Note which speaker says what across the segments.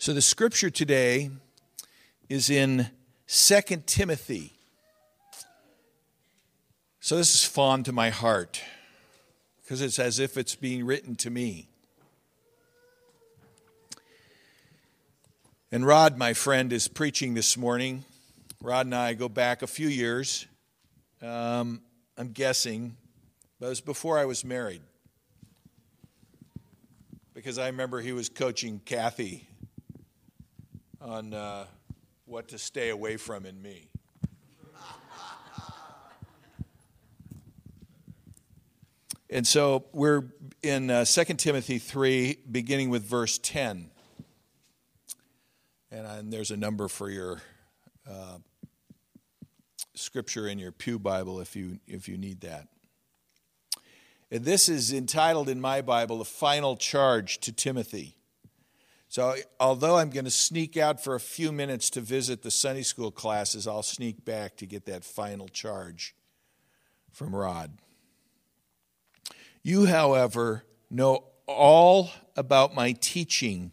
Speaker 1: So the scripture today is in 2 Timothy. So this is fond to my heart because it's as if it's being written to me. And Rod, my friend, is preaching this morning. Rod and I go back a few years. Um, I'm guessing, but it was before I was married. Because I remember he was coaching Kathy on uh, what to stay away from in me. And so we're in uh, 2 Timothy 3, beginning with verse 10. And, uh, and there's a number for your uh, scripture in your Pew Bible if you, if you need that. And this is entitled in my Bible, The Final Charge to Timothy. So, although I'm going to sneak out for a few minutes to visit the Sunday school classes, I'll sneak back to get that final charge from Rod. You, however, know all about my teaching,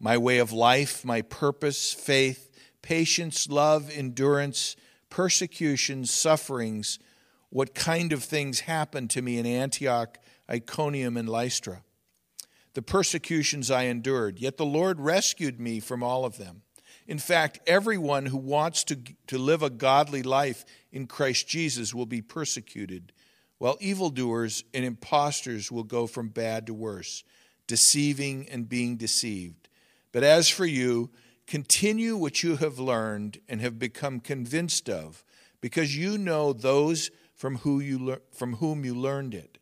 Speaker 1: my way of life, my purpose, faith, patience, love, endurance, persecutions, sufferings, what kind of things happened to me in Antioch, Iconium, and Lystra the persecutions I endured, yet the Lord rescued me from all of them. In fact, everyone who wants to, to live a godly life in Christ Jesus will be persecuted, while evildoers and impostors will go from bad to worse, deceiving and being deceived. But as for you, continue what you have learned and have become convinced of, because you know those from, who you, from whom you learned it,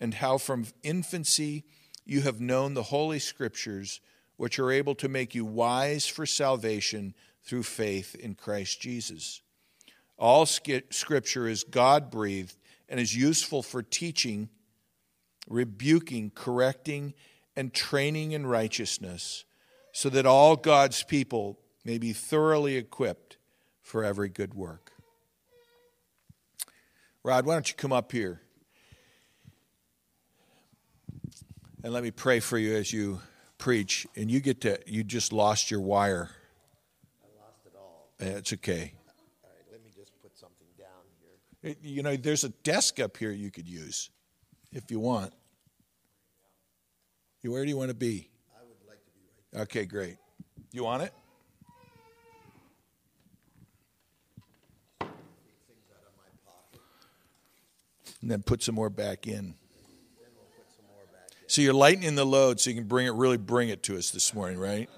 Speaker 1: and how from infancy you have known the Holy Scriptures, which are able to make you wise for salvation through faith in Christ Jesus. All Scripture is God breathed and is useful for teaching, rebuking, correcting, and training in righteousness, so that all God's people may be thoroughly equipped for every good work. Rod, why don't you come up here? And let me pray for you as you preach. And you get to, you just lost your wire.
Speaker 2: I lost it all.
Speaker 1: It's okay.
Speaker 2: All right, let me just put something down here.
Speaker 1: Uh, you know, there's a desk up here you could use if you want. You Where do you want to be?
Speaker 2: I would like to be right there.
Speaker 1: Okay, great. You want it? And then put some more back in. So you're lightening the load so you can bring it, really bring it to us this morning, right?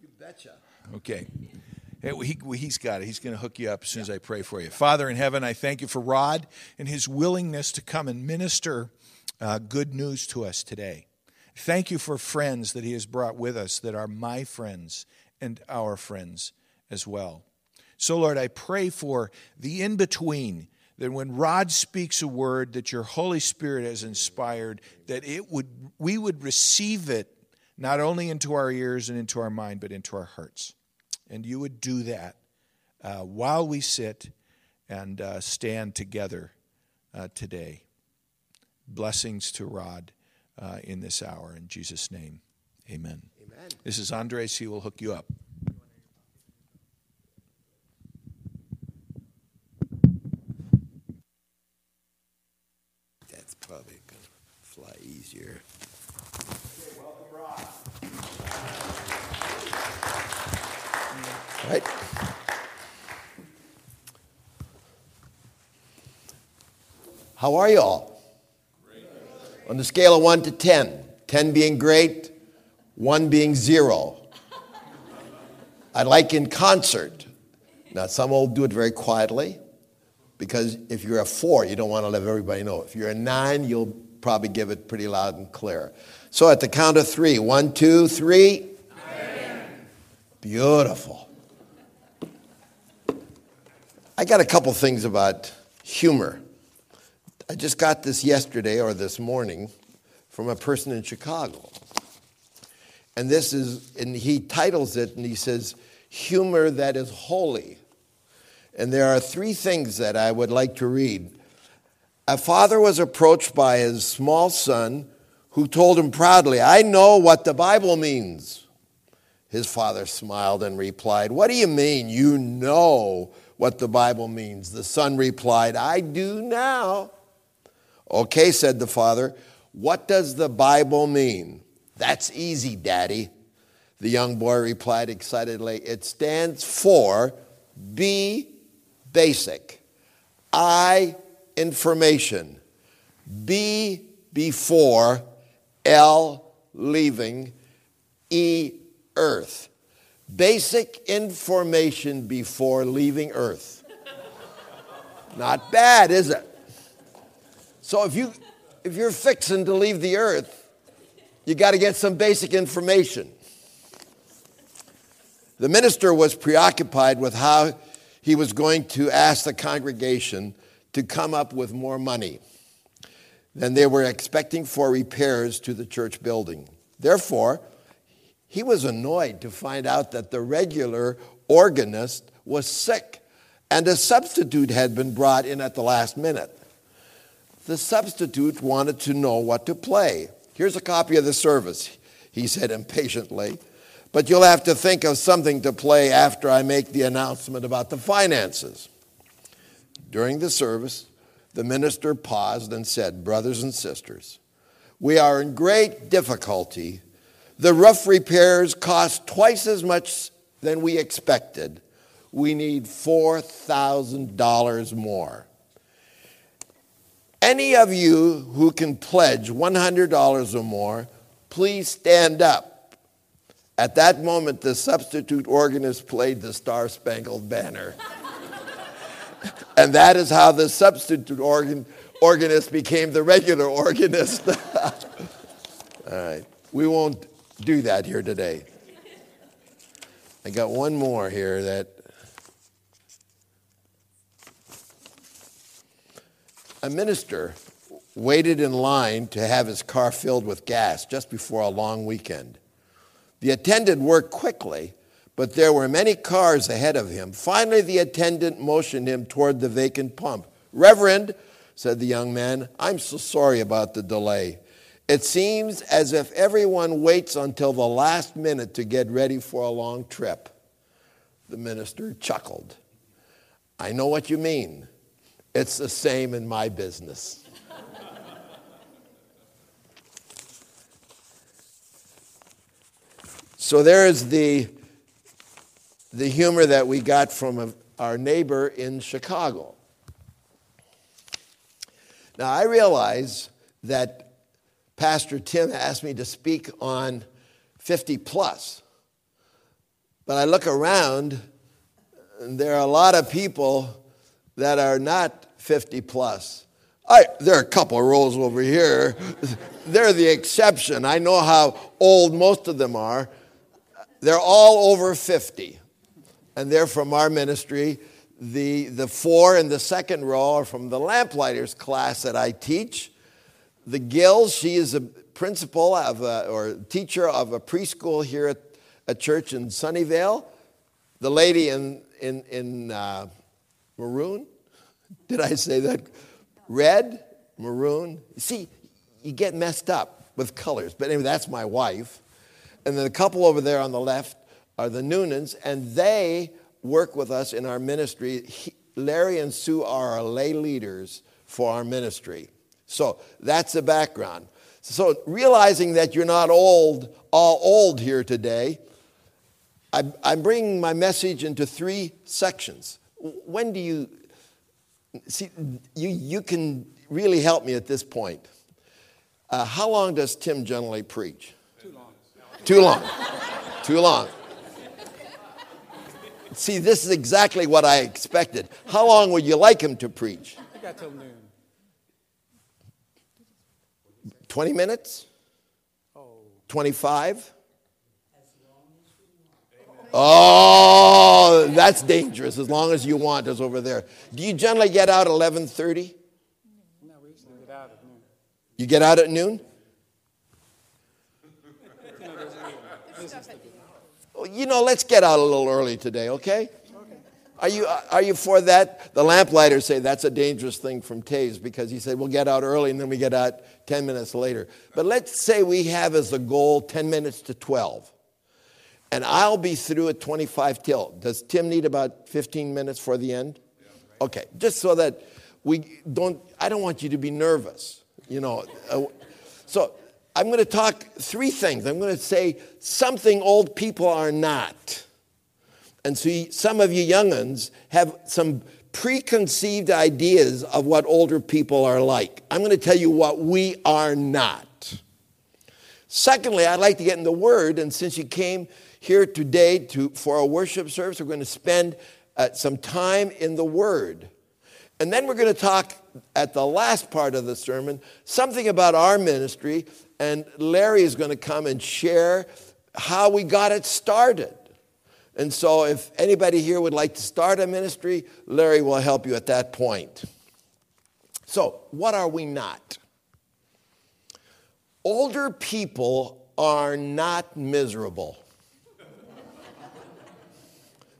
Speaker 2: You betcha.
Speaker 1: Okay. He, he's got it. He's going to hook you up as soon as I pray for you. Father in heaven, I thank you for Rod and his willingness to come and minister uh, good news to us today. Thank you for friends that he has brought with us that are my friends and our friends as well. So, Lord, I pray for the in between that when Rod speaks a word that your Holy Spirit has inspired, that it would we would receive it not only into our ears and into our mind, but into our hearts. And you would do that uh, while we sit and uh, stand together uh, today. Blessings to Rod uh, in this hour. In Jesus' name, amen.
Speaker 2: Amen.
Speaker 1: This is Andres. He will hook you up.
Speaker 2: Probably going to fly easier.
Speaker 1: Okay, welcome, Rod.
Speaker 2: All right. How are you all? Great. On the scale of 1 to 10, 10 being great, 1 being zero. I'd like in concert. Now, some will do it very quietly because if you're a four, you don't want to let everybody know. If you're a nine, you'll probably give it pretty loud and clear. So at the count of three, one, two, three. Amen. Beautiful. I got a couple things about humor. I just got this yesterday or this morning from a person in Chicago. And this is, and he titles it and he says, Humor that is holy. And there are three things that I would like to read. A father was approached by his small son who told him proudly, I know what the Bible means. His father smiled and replied, What do you mean you know what the Bible means? The son replied, I do now. Okay, said the father, What does the Bible mean? That's easy, Daddy. The young boy replied excitedly, It stands for B, basic, I, information, B, before, L, leaving, E, earth. Basic information before leaving earth. Not bad, is it? So if you if you're fixing to leave the earth, you got to get some basic information. The minister was preoccupied with how he was going to ask the congregation to come up with more money than they were expecting for repairs to the church building. Therefore, he was annoyed to find out that the regular organist was sick and a substitute had been brought in at the last minute. The substitute wanted to know what to play. Here's a copy of the service, he said impatiently. But you'll have to think of something to play after I make the announcement about the finances. During the service, the minister paused and said, Brothers and sisters, we are in great difficulty. The roof repairs cost twice as much than we expected. We need $4,000 more. Any of you who can pledge $100 or more, please stand up. At that moment, the substitute organist played the Star Spangled Banner. and that is how the substitute organ, organist became the regular organist. All right. We won't do that here today. I got one more here that a minister waited in line to have his car filled with gas just before a long weekend. The attendant worked quickly, but there were many cars ahead of him. Finally, the attendant motioned him toward the vacant pump. Reverend, said the young man, I'm so sorry about the delay. It seems as if everyone waits until the last minute to get ready for a long trip. The minister chuckled. I know what you mean. It's the same in my business. So there is the, the humor that we got from a, our neighbor in Chicago. Now, I realize that Pastor Tim asked me to speak on 50 plus, but I look around and there are a lot of people that are not 50 plus. I, there are a couple of rows over here. They're the exception. I know how old most of them are. They're all over 50, and they're from our ministry. The, the four in the second row are from the Lamplighters class that I teach. The Gills, she is a principal of a, or teacher of a preschool here at a church in Sunnyvale. The lady in, in, in uh, maroon, did I say that? Red, maroon. See, you get messed up with colors. But anyway, that's my wife. And then the couple over there on the left are the Noonans, and they work with us in our ministry. He, Larry and Sue are our lay leaders for our ministry. So that's the background. So realizing that you're not old, all old here today, I, I'm bringing my message into three sections. When do you see? You you can really help me at this point. Uh, how long does Tim generally preach? Too long. Too long. Too long. See, this is exactly what I expected. How long would you like him to preach?
Speaker 3: I got till noon.
Speaker 2: 20 minutes?
Speaker 3: Oh,
Speaker 2: 25? Oh, that's dangerous. As long as you want is over there. Do you generally get out 11:30?
Speaker 3: no, we to get out at noon.
Speaker 2: You get out at noon?
Speaker 3: You know, there's a business to do.
Speaker 2: Well, you know, let's get out a little early today, okay? Are you, are you for that? The lamplighters say that's a dangerous thing from Taves because he said we'll get out early and then we get out 10 minutes later. But let's say we have as a goal 10 minutes to 12. And I'll be through at 25 till. Does Tim need about 15 minutes for the end? Okay, just so that we don't, I don't want you to be nervous, you know. Uh, so I'm going to talk three things. I'm going to say something old people are not. And so some of you younguns have some preconceived ideas of what older people are like. I'm going to tell you what we are not. Secondly, I'd like to get in the Word, and since you came here today to, for a worship service, we're going to spend uh, some time in the Word. And then we're going to talk at the last part of the sermon something about our ministry, and Larry is going to come and share how we got it started. And so, if anybody here would like to start a ministry, Larry will help you at that point. So, what are we not? Older people are not miserable.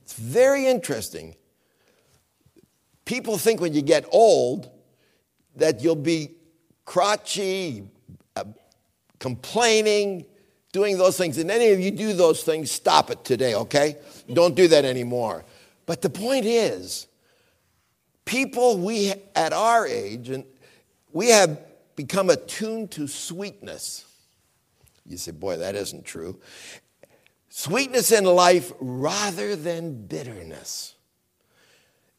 Speaker 2: It's very interesting. People think when you get old that you'll be crotchy, complaining, doing those things. And any of you do those things, stop it today, okay? Don't do that anymore. But the point is, people we at our age, and we have become attuned to sweetness. You say, boy, that isn't true. Sweetness in life rather than bitterness.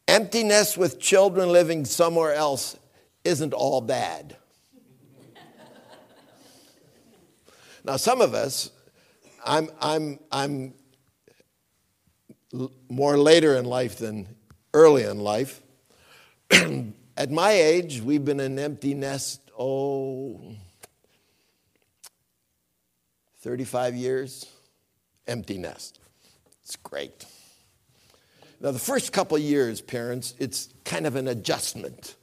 Speaker 2: Emptiness with children living somewhere else isn't all bad. Now, some of us, I'm, I'm, I'm more later in life than early in life. At my age, we've been an empty nest, oh, 35 years. Empty nest. It's great. Now, the first couple years, parents, it's kind of an adjustment.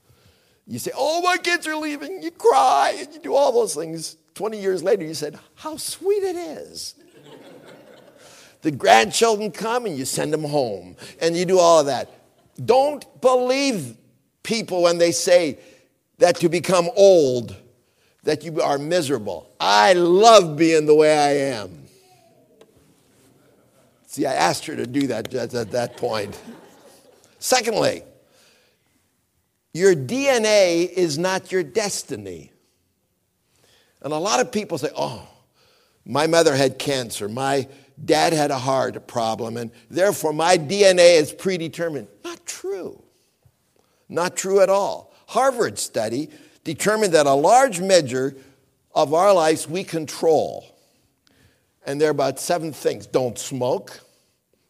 Speaker 2: You say, Oh, my kids are leaving. You cry and you do all those things. 20 years later, you said, How sweet it is. the grandchildren come and you send them home and you do all of that. Don't believe people when they say that to become old, that you are miserable. I love being the way I am. See, I asked her to do that at that point. Secondly, your DNA is not your destiny. And a lot of people say, oh, my mother had cancer, my dad had a heart problem, and therefore my DNA is predetermined. Not true. Not true at all. Harvard study determined that a large measure of our lives we control. And there are about seven things don't smoke,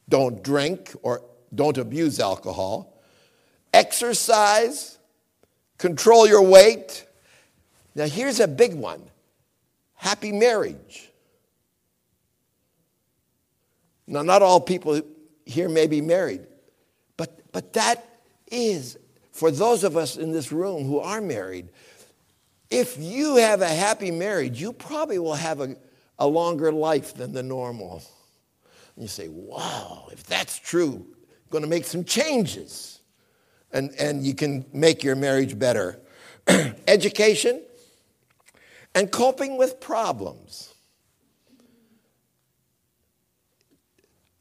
Speaker 2: don't drink, or don't abuse alcohol, exercise, control your weight. Now, here's a big one happy marriage. Now, not all people here may be married, but, but that is, for those of us in this room who are married, if you have a happy marriage, you probably will have a, a longer life than the normal. And you say, wow, if that's true, I'm going to make some changes. And, and you can make your marriage better. Education, and coping with problems.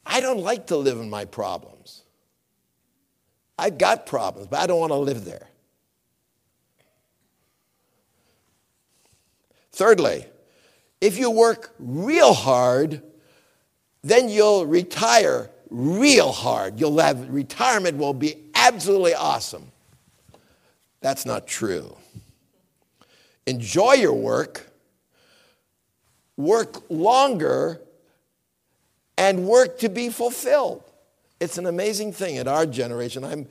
Speaker 2: I don't like to live in my problems. I've got problems, but I don't want to live there. Thirdly, if you work real hard, then you'll retire real hard. You'll have retirement will be absolutely awesome. That's not true enjoy your work, work longer, and work to be fulfilled. It's an amazing thing in our generation. I'm,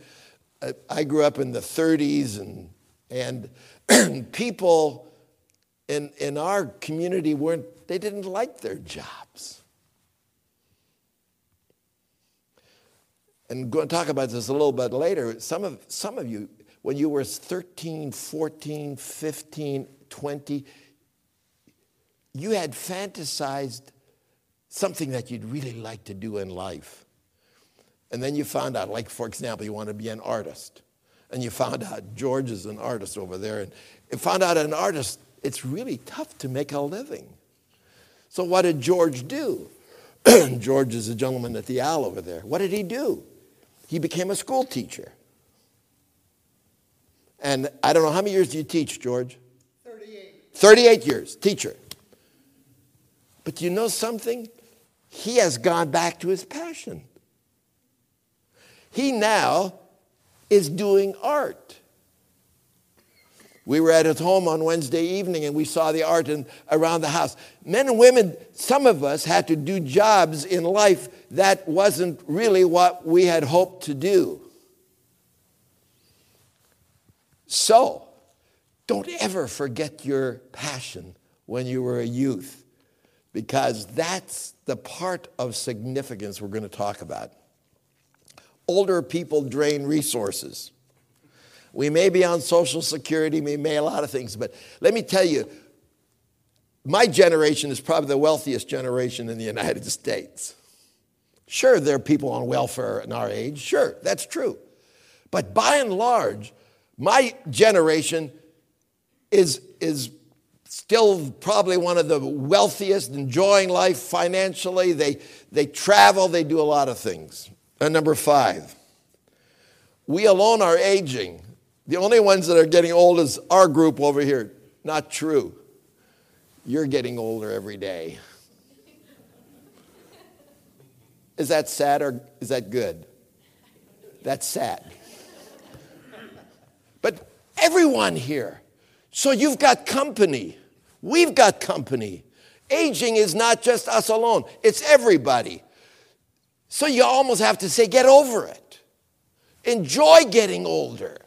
Speaker 2: I grew up in the 30s, and, and people in, in our community weren't, they didn't like their jobs. And going to talk about this a little bit later. Some of, some of you, when you were 13, 14, 15, 20, you had fantasized something that you'd really like to do in life. And then you found out, like, for example, you want to be an artist. And you found out George is an artist over there. And you found out an artist, it's really tough to make a living. So what did George do? George is a gentleman at the Owl over there. What did he do? He became a school teacher. And I don't know, how many years do you teach, George? 38. 38 years, teacher. But you know something? He has gone back to his passion. He now is doing art. We were at his home on Wednesday evening and we saw the art in, around the house. Men and women, some of us had to do jobs in life that wasn't really what we had hoped to do. So, don't ever forget your passion when you were a youth because that's the part of significance we're going to talk about. Older people drain resources. We may be on Social Security, we may a lot of things, but let me tell you, my generation is probably the wealthiest generation in the United States. Sure, there are people on welfare in our age. Sure, that's true. But by and large, my generation is, is still probably one of the wealthiest, enjoying life financially. They, they travel, they do a lot of things. And number five, we alone are aging. The only ones that are getting old is our group over here. Not true. You're getting older every day. Is that sad or is that good? That's sad. Everyone here. So you've got company. We've got company. Aging is not just us alone, it's everybody. So you almost have to say, get over it. Enjoy getting older.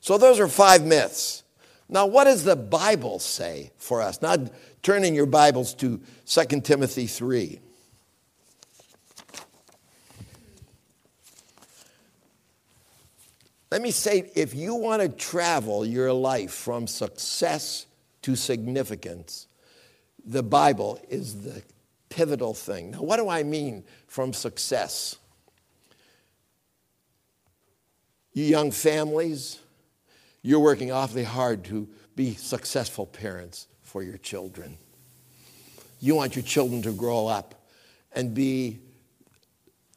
Speaker 2: So those are five myths. Now, what does the Bible say for us? Now, turning your Bibles to 2 Timothy 3. Let me say if you want to travel your life from success to significance, the Bible is the pivotal thing. Now, what do I mean from success? You young families, you're working awfully hard to be successful parents for your children. You want your children to grow up and be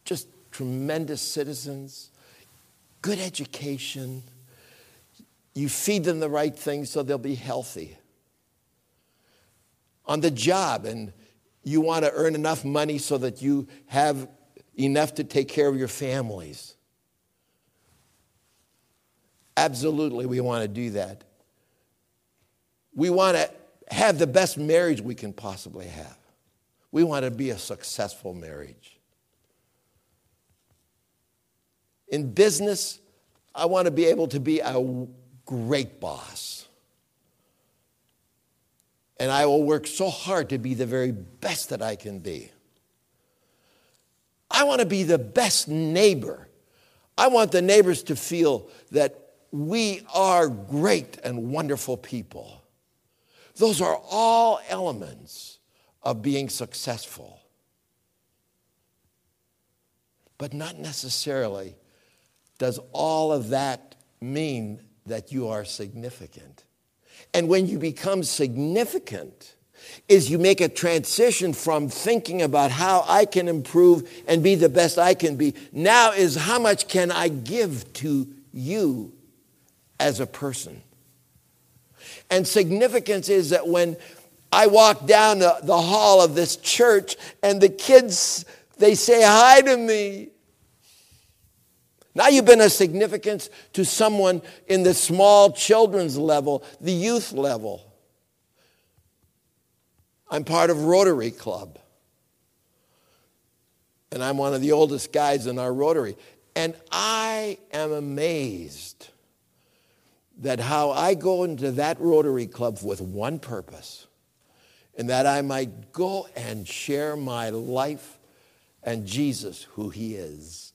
Speaker 2: just tremendous citizens, good education. You feed them the right things so they'll be healthy. On the job, and you want to earn enough money so that you have enough to take care of your families. Absolutely, we want to do that. We want to have the best marriage we can possibly have. We want to be a successful marriage. In business, I want to be able to be a great boss. And I will work so hard to be the very best that I can be. I want to be the best neighbor. I want the neighbors to feel that we are great and wonderful people. Those are all elements of being successful. But not necessarily does all of that mean that you are significant. And when you become significant, is you make a transition from thinking about how I can improve and be the best I can be. Now is how much can I give to you as a person. And significance is that when I walk down the, the hall of this church and the kids, they say hi to me. Now you've been a significance to someone in the small children's level, the youth level. I'm part of Rotary Club. And I'm one of the oldest guys in our Rotary. And I am amazed that how I go into that Rotary Club with one purpose, and that I might go and share my life and Jesus, who He is.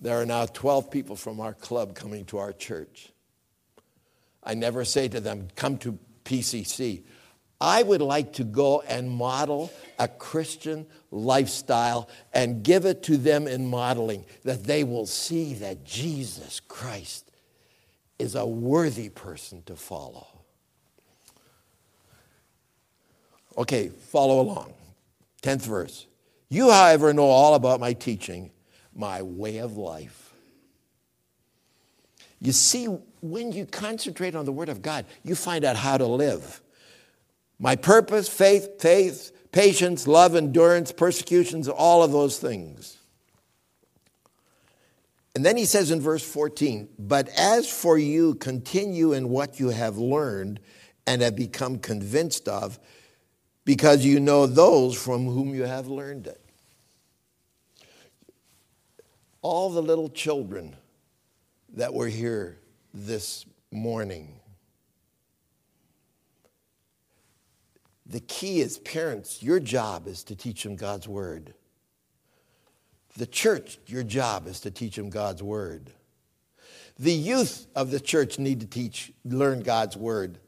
Speaker 2: There are now 12 people from our club coming to our church. I never say to them, come to PCC. I would like to go and model a Christian lifestyle and give it to them in modeling that they will see that Jesus Christ is a worthy person to follow. Okay, follow along. 10th verse. You, however, know all about my teaching, my way of life. You see, when you concentrate on the Word of God, you find out how to live. My purpose, faith, faith, patience, love, endurance, persecutions, all of those things. And then he says in verse 14, But as for you, continue in what you have learned and have become convinced of, because you know those from whom you have learned it. All the little children that were here this morning. The key is parents, your job is to teach them God's word. The church, your job is to teach them God's word. The youth of the church need to teach, learn God's word.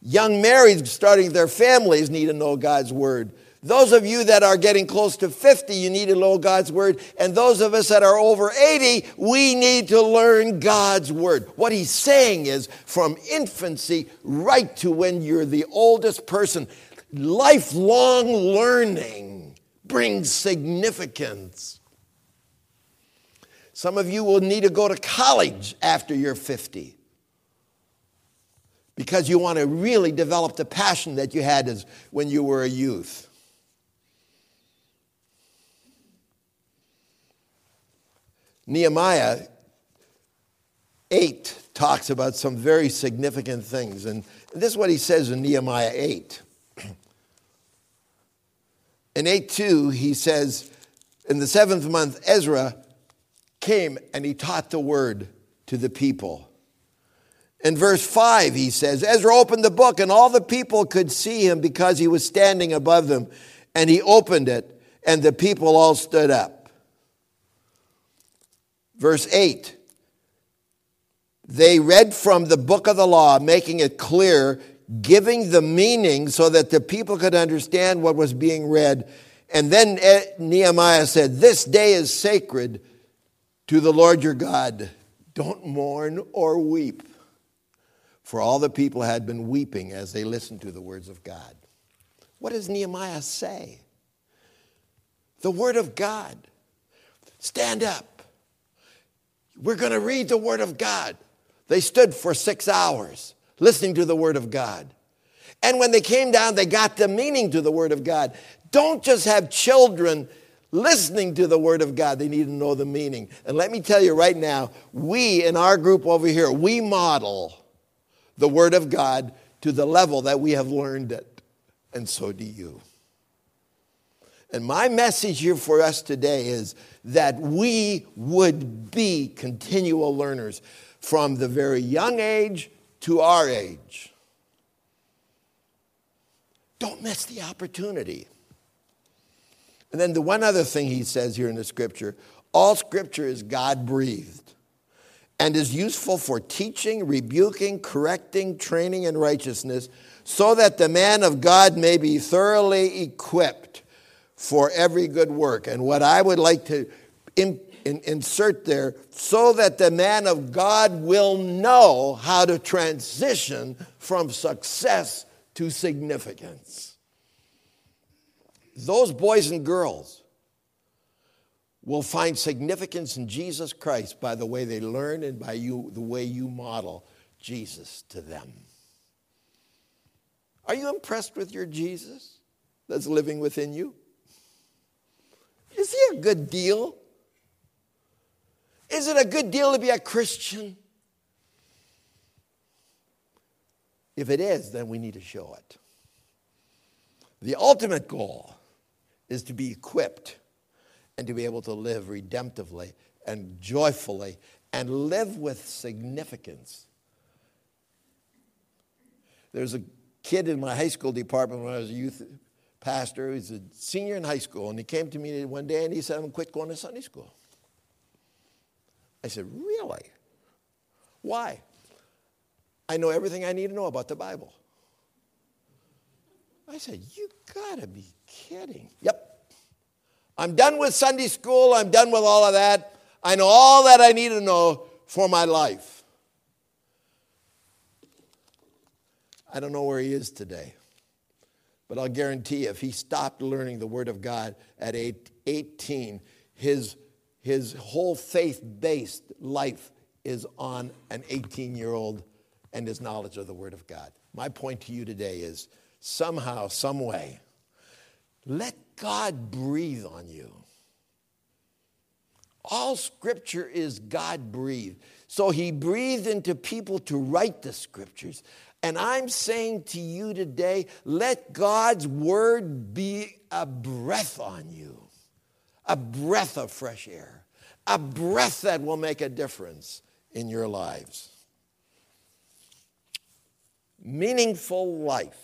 Speaker 2: Young marrieds starting their families need to know God's word. Those of you that are getting close to 50, you need to know God's word. And those of us that are over 80, we need to learn God's word. What he's saying is from infancy right to when you're the oldest person, lifelong learning brings significance. Some of you will need to go to college after you're 50 because you want to really develop the passion that you had as when you were a youth. Nehemiah 8 talks about some very significant things. And this is what he says in Nehemiah 8. In 8 2, he says, In the seventh month, Ezra came and he taught the word to the people. In verse 5, he says, Ezra opened the book, and all the people could see him because he was standing above them. And he opened it, and the people all stood up. Verse 8 They read from the book of the law, making it clear, giving the meaning so that the people could understand what was being read. And then Nehemiah said, This day is sacred to the Lord your God. Don't mourn or weep. For all the people had been weeping as they listened to the words of God. What does Nehemiah say? The word of God. Stand up. We're going to read the Word of God. They stood for six hours listening to the Word of God. And when they came down, they got the meaning to the Word of God. Don't just have children listening to the Word of God, they need to know the meaning. And let me tell you right now, we in our group over here, we model the Word of God to the level that we have learned it. And so do you. And my message here for us today is that we would be continual learners from the very young age to our age. Don't miss the opportunity. And then the one other thing he says here in the scripture all scripture is God breathed and is useful for teaching, rebuking, correcting, training in righteousness, so that the man of God may be thoroughly equipped for every good work. And what I would like to in, in, insert there, so that the man of God will know how to transition from success to significance. Those boys and girls will find significance in Jesus Christ by the way they learn and by you, the way you model Jesus to them. Are you impressed with your Jesus that's living within you? Is he a good deal? Is it a good deal to be a Christian? If it is, then we need to show it. The ultimate goal is to be equipped and to be able to live redemptively and joyfully and live with significance. There's a kid in my high school department when I was a youth pastor. He's a senior in high school, and he came to me one day and he said, I'm quit going to Sunday school. I said, Really? Why? I know everything I need to know about the Bible. I said, You gotta be kidding. Yep. I'm done with Sunday school. I'm done with all of that. I know all that I need to know for my life. I don't know where he is today. But I'll guarantee you, if he stopped learning the Word of God at 18, his, his whole faith based life is on an 18 year old and his knowledge of the Word of God. My point to you today is somehow, some way, let God breathe on you. All scripture is God breathed. So he breathed into people to write the scriptures. And I'm saying to you today, let God's word be a breath on you, a breath of fresh air, a breath that will make a difference in your lives. Meaningful life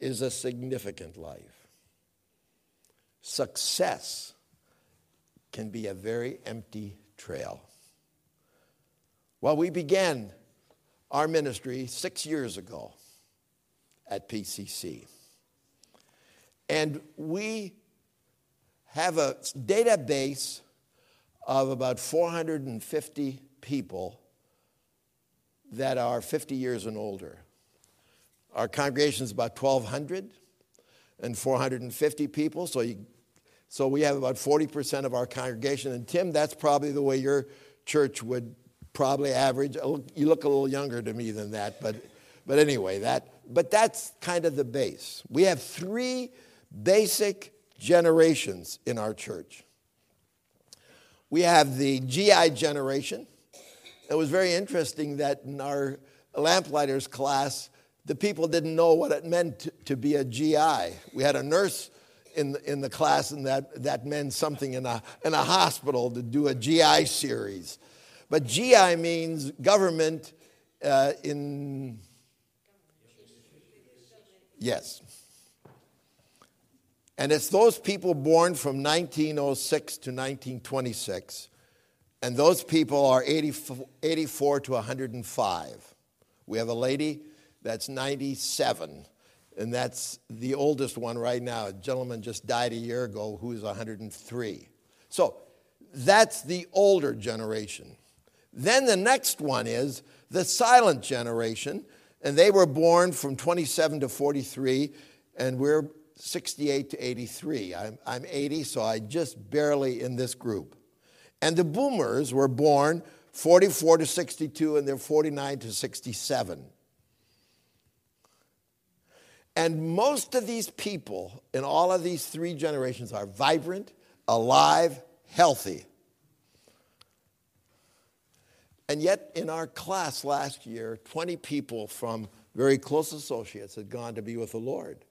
Speaker 2: is a significant life. Success can be a very empty trail. Well, we began our ministry six years ago at PCC. And we have a database of about 450 people that are 50 years and older. Our congregation is about 1,200 and 450 people, so, you, so we have about 40% of our congregation. And Tim, that's probably the way your church would probably average. You look a little younger to me than that, but, but anyway, that, but that's kind of the base. We have three basic generations in our church. We have the GI generation. It was very interesting that in our lamplighters class, the people didn't know what it meant to, to be a GI. We had a nurse in the, in the class, and that, that meant something in a, in a hospital to do a GI series. But GI means government uh, in. Yes. And it's those people born from 1906 to 1926. And those people are 84, 84 to 105. We have a lady that's 97, and that's the oldest one right now. A gentleman just died a year ago who's 103. So that's the older generation. Then the next one is the silent generation, and they were born from 27 to 43, and we're 68 to 83. I'm, I'm 80, so I just barely in this group. And the boomers were born 44 to 62, and they're 49 to 67. And most of these people in all of these three generations are vibrant, alive, healthy. And yet, in our class last year, 20 people from very close associates had gone to be with the Lord.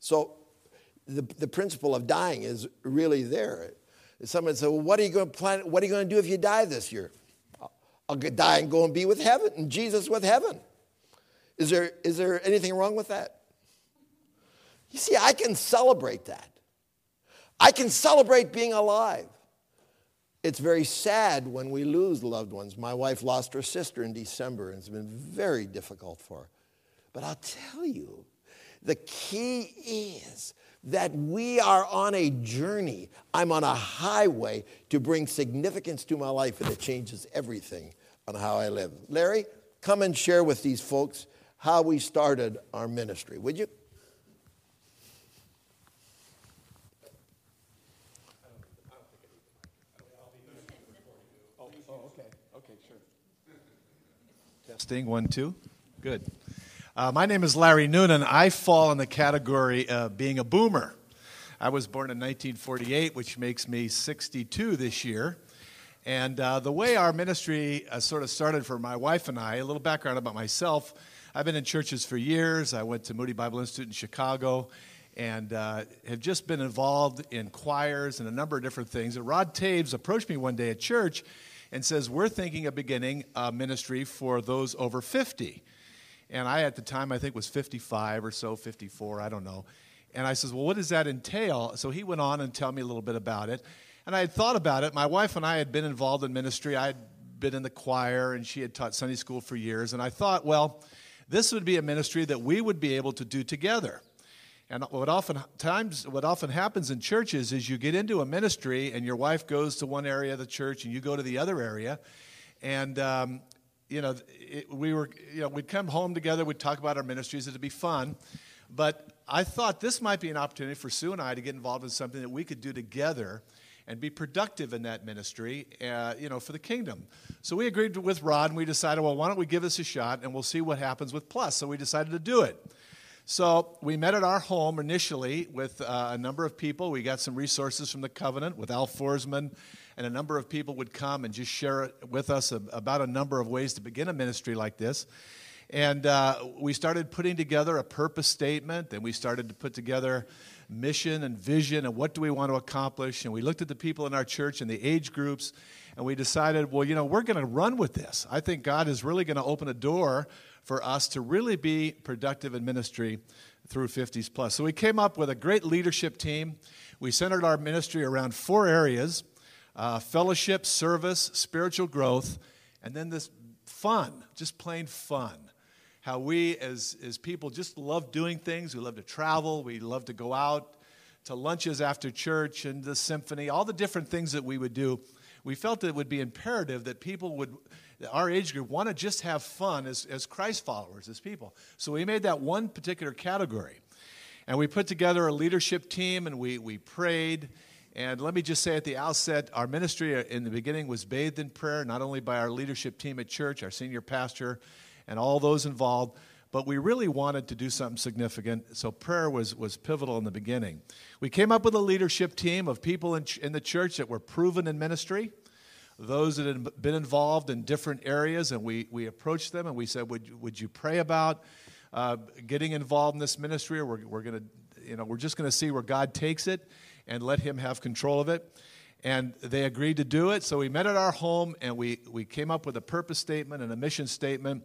Speaker 2: So, the, the principle of dying is really there. Someone said, Well, what are you going to plan? What are you going to do if you die this year? I'll die and go and be with heaven, and Jesus with heaven. Is there, is there anything wrong with that? You see, I can celebrate that. I can celebrate being alive. It's very sad when we lose loved ones. My wife lost her sister in December, and it's been very difficult for her. But I'll tell you, the key is that we are on a journey. I'm on a highway to bring significance to my life, and it changes everything on how I live. Larry, come and share with these folks how we started our ministry, would you?
Speaker 4: Testing, one, two. Good. Uh, my name is Larry Noonan. I fall in the category of being a boomer. I was born in 1948, which makes me 62 this year. And uh, the way our ministry uh, sort of started for my wife and I, a little background about myself. I've been in churches for years. I went to Moody Bible Institute in Chicago and uh, have just been involved in choirs and a number of different things. And Rod Taves approached me one day at church and says, We're thinking of beginning a ministry for those over 50. And I, at the time, I think was 55 or so, 54, I don't know. And I says, Well, what does that entail? So he went on and tell me a little bit about it. And I had thought about it. My wife and I had been involved in ministry. I had been in the choir, and she had taught Sunday school for years. And I thought, well, this would be a ministry that we would be able to do together. And what often times, what often happens in churches is you get into a ministry and your wife goes to one area of the church and you go to the other area, and um, you know it, we were, you know, we'd come home together, we'd talk about our ministries, it'd be fun. But I thought this might be an opportunity for Sue and I to get involved in something that we could do together and be productive in that ministry, uh, you know, for the kingdom. So we agreed with Rod and we decided, well, why don't we give this a shot and we'll see what happens with Plus. So we decided to do it. So we met at our home initially with uh, a number of people. We got some resources from the covenant with Al Forsman, and a number of people would come and just share with us about a number of ways to begin a ministry like this. And uh, we started putting together a purpose statement, and we started to put together mission and vision and what do we want to accomplish. And we looked at the people in our church and the age groups, and we decided, well, you know, we're going to run with this. I think God is really going to open a door for us to really be productive in ministry through 50s plus. So we came up with a great leadership team. We centered our ministry around four areas uh, fellowship, service, spiritual growth, and then this fun, just plain fun how we as, as people just love doing things. We love to travel, we love to go out to lunches after church and the symphony, all the different things that we would do. We felt it would be imperative that people would, our age group, want to just have fun as, as Christ followers, as people. So we made that one particular category. And we put together a leadership team and we, we prayed. And let me just say at the outset, our ministry in the beginning was bathed in prayer, not only by our leadership team at church, our senior pastor, and all those involved. But we really wanted to do something significant, so prayer was, was pivotal in the beginning. We came up with a leadership team of people in, in the church that were proven in ministry, those that had been involved in different areas, and we, we approached them and we said, Would, would you pray about uh, getting involved in this ministry, or we're, we're to, you know, we're just going to see where God takes it and let Him have control of it and they agreed to do it. So we met at our home and we, we came up with a purpose statement and a mission statement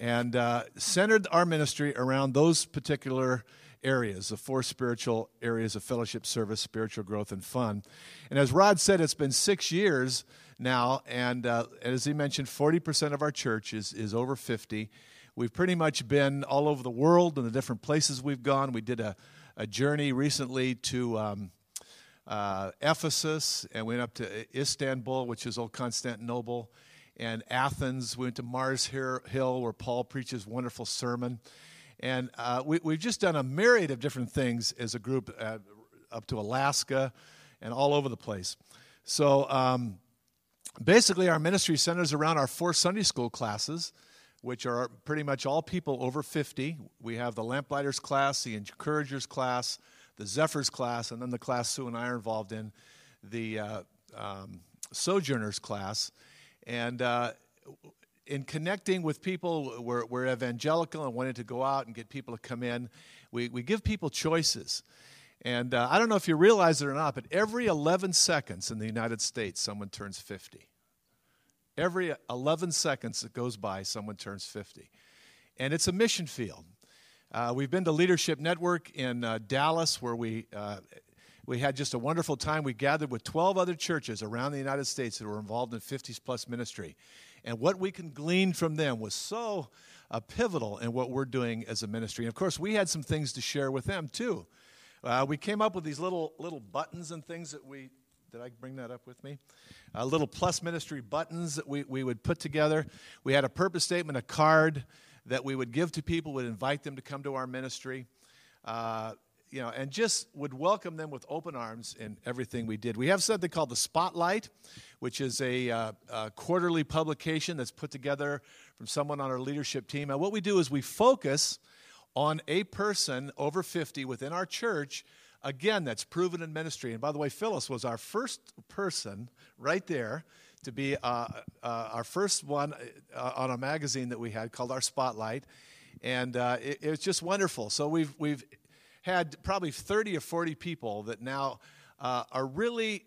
Speaker 4: and uh, centered our ministry around those particular areas the four spiritual areas of fellowship, service, spiritual growth, and fun. And as Rod said, it's been six years now, and uh, as he mentioned, 40% of our church is, is over 50. We've pretty much been all over the world in the different places we've gone. We did a, a journey recently to um, uh, Ephesus, and went up to Istanbul, which is old Constantinople and Athens. We went to Mars Hill, where Paul preaches wonderful sermon. And uh, we, have just done a myriad of different things as a group, uh, up to Alaska and all over the place. So um, basically, our ministry centers around our four Sunday school classes, which are pretty much all people over 50. We have the Lamplighters class, the Encouragers class, the Zephyrs class, and then the class Sue and I are involved in, the uh, um, Sojourners class. And uh, in connecting with people, we're, we're evangelical and wanting to go out and get people to come in. We, we give people choices. And uh, I don't know if you realize it or not, but every 11 seconds in the United States, someone turns 50. Every 11 seconds that goes by, someone turns 50. And it's a mission field. Uh, we've been to Leadership Network in uh, Dallas, where we uh, we had just a wonderful time. We gathered with 12 other churches around the United States that were involved in 50s plus ministry. And what we can glean from them was so uh, pivotal in what we're doing as a ministry. And of course, we had some things to share with them too. Uh, we came up with these little little buttons and things that we did I bring that up with me? Uh, little plus ministry buttons that we, we would put together. We had a purpose statement, a card that we would give to people, would invite them to come to our ministry. Uh, you know, and just would welcome them with open arms in everything we did. We have something called the Spotlight, which is a, uh, a, quarterly publication that's put together from someone on our leadership team. And what we do is we focus on a person over 50 within our church, again, that's proven in ministry. And by the way, Phyllis was our first person right there to be uh, uh, our first one uh, on a magazine that we had called Our Spotlight. And uh, it, it was just wonderful. So we've, we've had probably 30 or 40 people that now uh, are really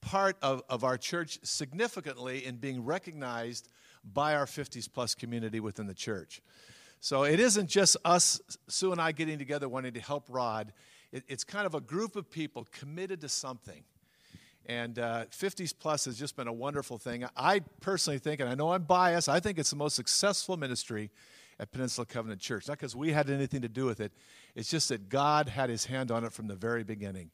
Speaker 4: part of, of our church significantly in being recognized by our 50s plus community within the church. So it isn't just us, Sue and I, getting together wanting to help Rod. It, it's kind of a group of people committed to something. And uh, 50s plus has just been a wonderful thing. I personally think, and I know I'm biased, I think it's the most successful ministry at Peninsula Covenant Church. Not because we had anything to do with it, it's just that God had his hand on it from the very beginning.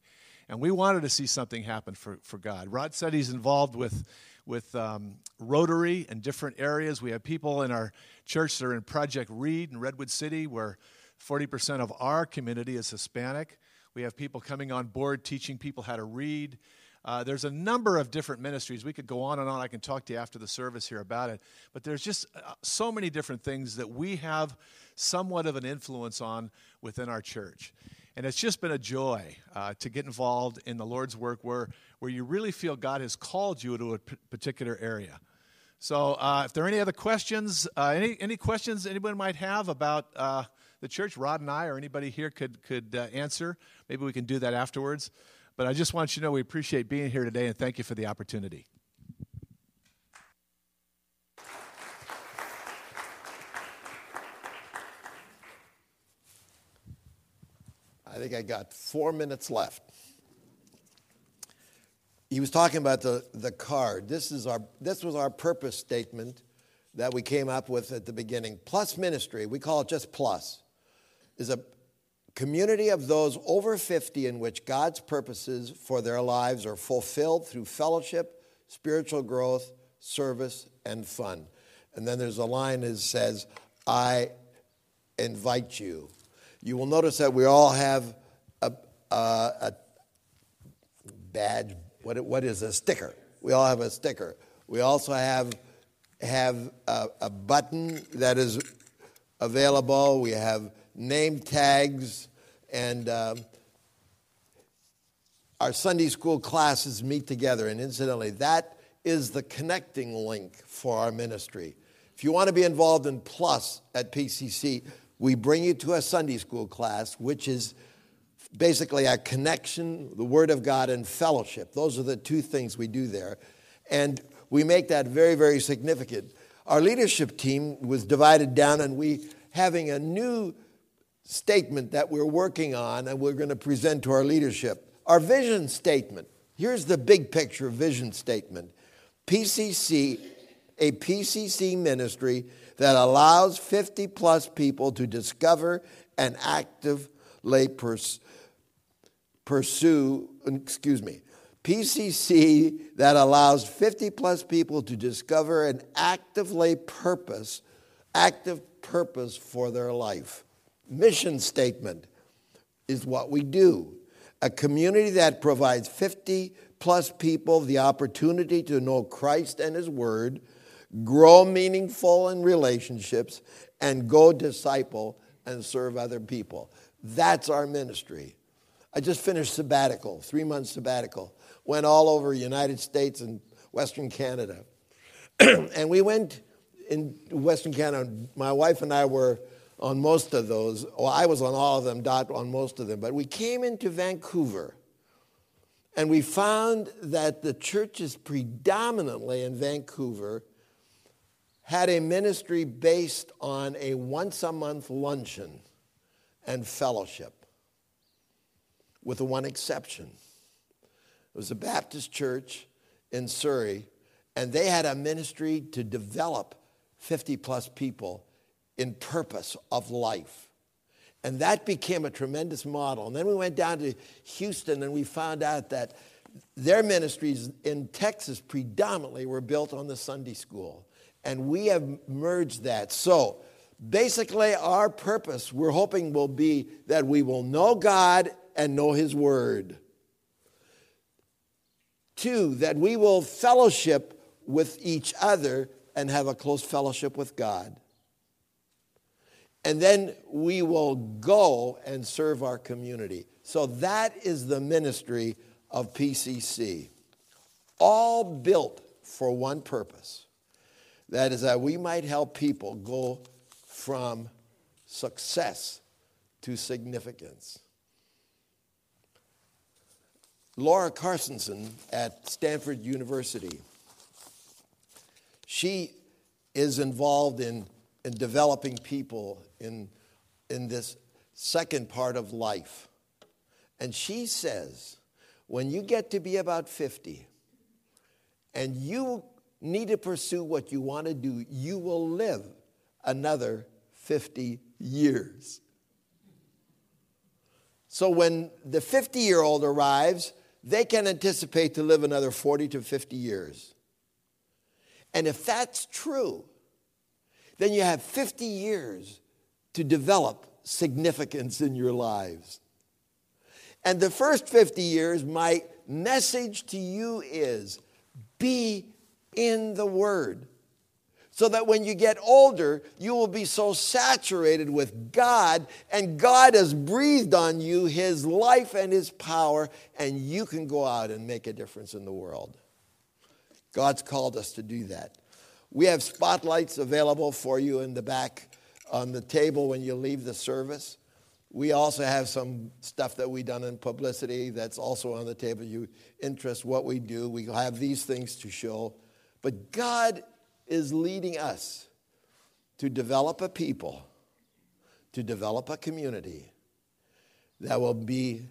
Speaker 4: And we wanted to see something happen for, for God. Rod said he's involved with, with um, Rotary and different areas. We have people in our church that are in Project Read in Redwood City where 40% of our community is Hispanic. We have people coming on board teaching people how to read. Uh, there's a number of different ministries. We could go on and on. I can talk to you after the service here about it. But there's just uh, so many different things that we have somewhat of an influence on within our church. And it's just been a joy uh, to get involved in the Lord's work where, where you really feel God has called you to a p- particular area. So, uh, if there are any other questions, uh, any, any questions anyone might have about uh, the church, Rod and I or anybody here could, could uh, answer. Maybe we can do that afterwards. But I just want you to know we appreciate being here today and thank you for the opportunity.
Speaker 2: I think I got four minutes left. He was talking about the, the card. This, is our, this was our purpose statement that we came up with at the beginning. Plus ministry, we call it just plus, is a community of those over 50 in which God's purposes for their lives are fulfilled through fellowship, spiritual growth, service, and fun. And then there's a line that says, I invite you. You will notice that we all have a, a, a badge. What, what is a sticker? We all have a sticker. We also have have a, a button that is available. We have name tags, and um, our Sunday school classes meet together. And incidentally, that is the connecting link for our ministry. If you want to be involved in Plus at PCC, we bring you to a Sunday school class, which is basically a connection, the Word of God, and fellowship. Those are the two things we do there. And we make that very, very significant. Our leadership team was divided down, and we having a new statement that we're working on and we're going to present to our leadership. Our vision statement. Here's the big picture vision statement. PCC, a PCC ministry that allows 50 plus people to discover and actively pers- pursue, excuse me, PCC that allows 50 plus people to discover an actively purpose, active purpose for their life. Mission statement is what we do. A community that provides 50 plus people the opportunity to know Christ and His Word grow meaningful in relationships, and go disciple and serve other people. That's our ministry. I just finished sabbatical, three months sabbatical. Went all over United States and Western Canada. and we went in Western Canada. My wife and I were on most of those. Well, I was on all of them, Dot on most of them. But we came into Vancouver. And we found that the churches predominantly in Vancouver had a ministry based on a once a month luncheon and fellowship, with the one exception. It was a Baptist church in Surrey, and they had a ministry to develop 50 plus people in purpose of life. And that became a tremendous model. And then we went down to Houston and we found out that their ministries in Texas predominantly were built on the Sunday school and we have merged that. So basically, our purpose, we're hoping, will be that we will know God and know His Word. Two, that we will fellowship with each other and have a close fellowship with God. And then we will go and serve our community. So that is the ministry of PCC, all built for one purpose that is, that we might help people go from success to significance. Laura Carstensen at Stanford University, she is involved in, in developing people in, in this second part of life. And she says, when you get to be about 50 and you need to pursue what you want to do, you will live another 50 years. So when the 50 year old arrives, they can anticipate to live another 40 to 50 years. And if that's true, then you have 50 years to develop significance in your lives. And the first 50 years, my message to you is be in the Word. So that when you get older, you will be so saturated with God, and God has breathed on you His life and His power, and you can go out and make a difference in the world. God's called us to do that. We have spotlights available for you in the back on the table when you leave the service. We also have some stuff that we've done in publicity that's also on the table. You interest what we do. We have these things to show. But God is leading us to develop a people, to develop a community that will be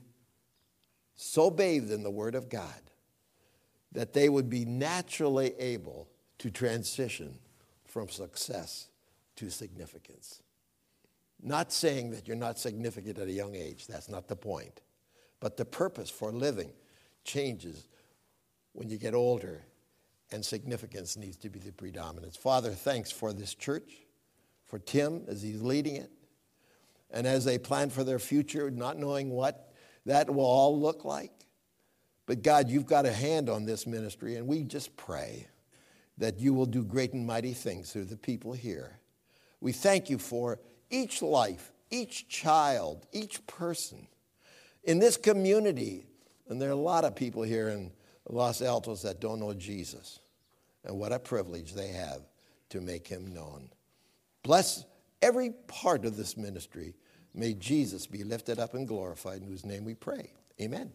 Speaker 2: so bathed in the Word of God that they would be naturally able to transition from success to significance. Not saying that you're not significant at a young age, that's not the point. But the purpose for living changes when you get older, and significance needs to be the predominance. Father, thanks for this church, for Tim as he's leading it, and as they plan for their future, not knowing what that will all look like. But God, you've got a hand on this ministry, and we just pray that you will do great and mighty things through the people here. We thank you for each life, each child, each person in this community. And there are a lot of people here in Los Altos that don't know Jesus. And what a privilege they have to make him known. Bless every part of this ministry. May Jesus be lifted up and glorified, in whose name we pray. Amen.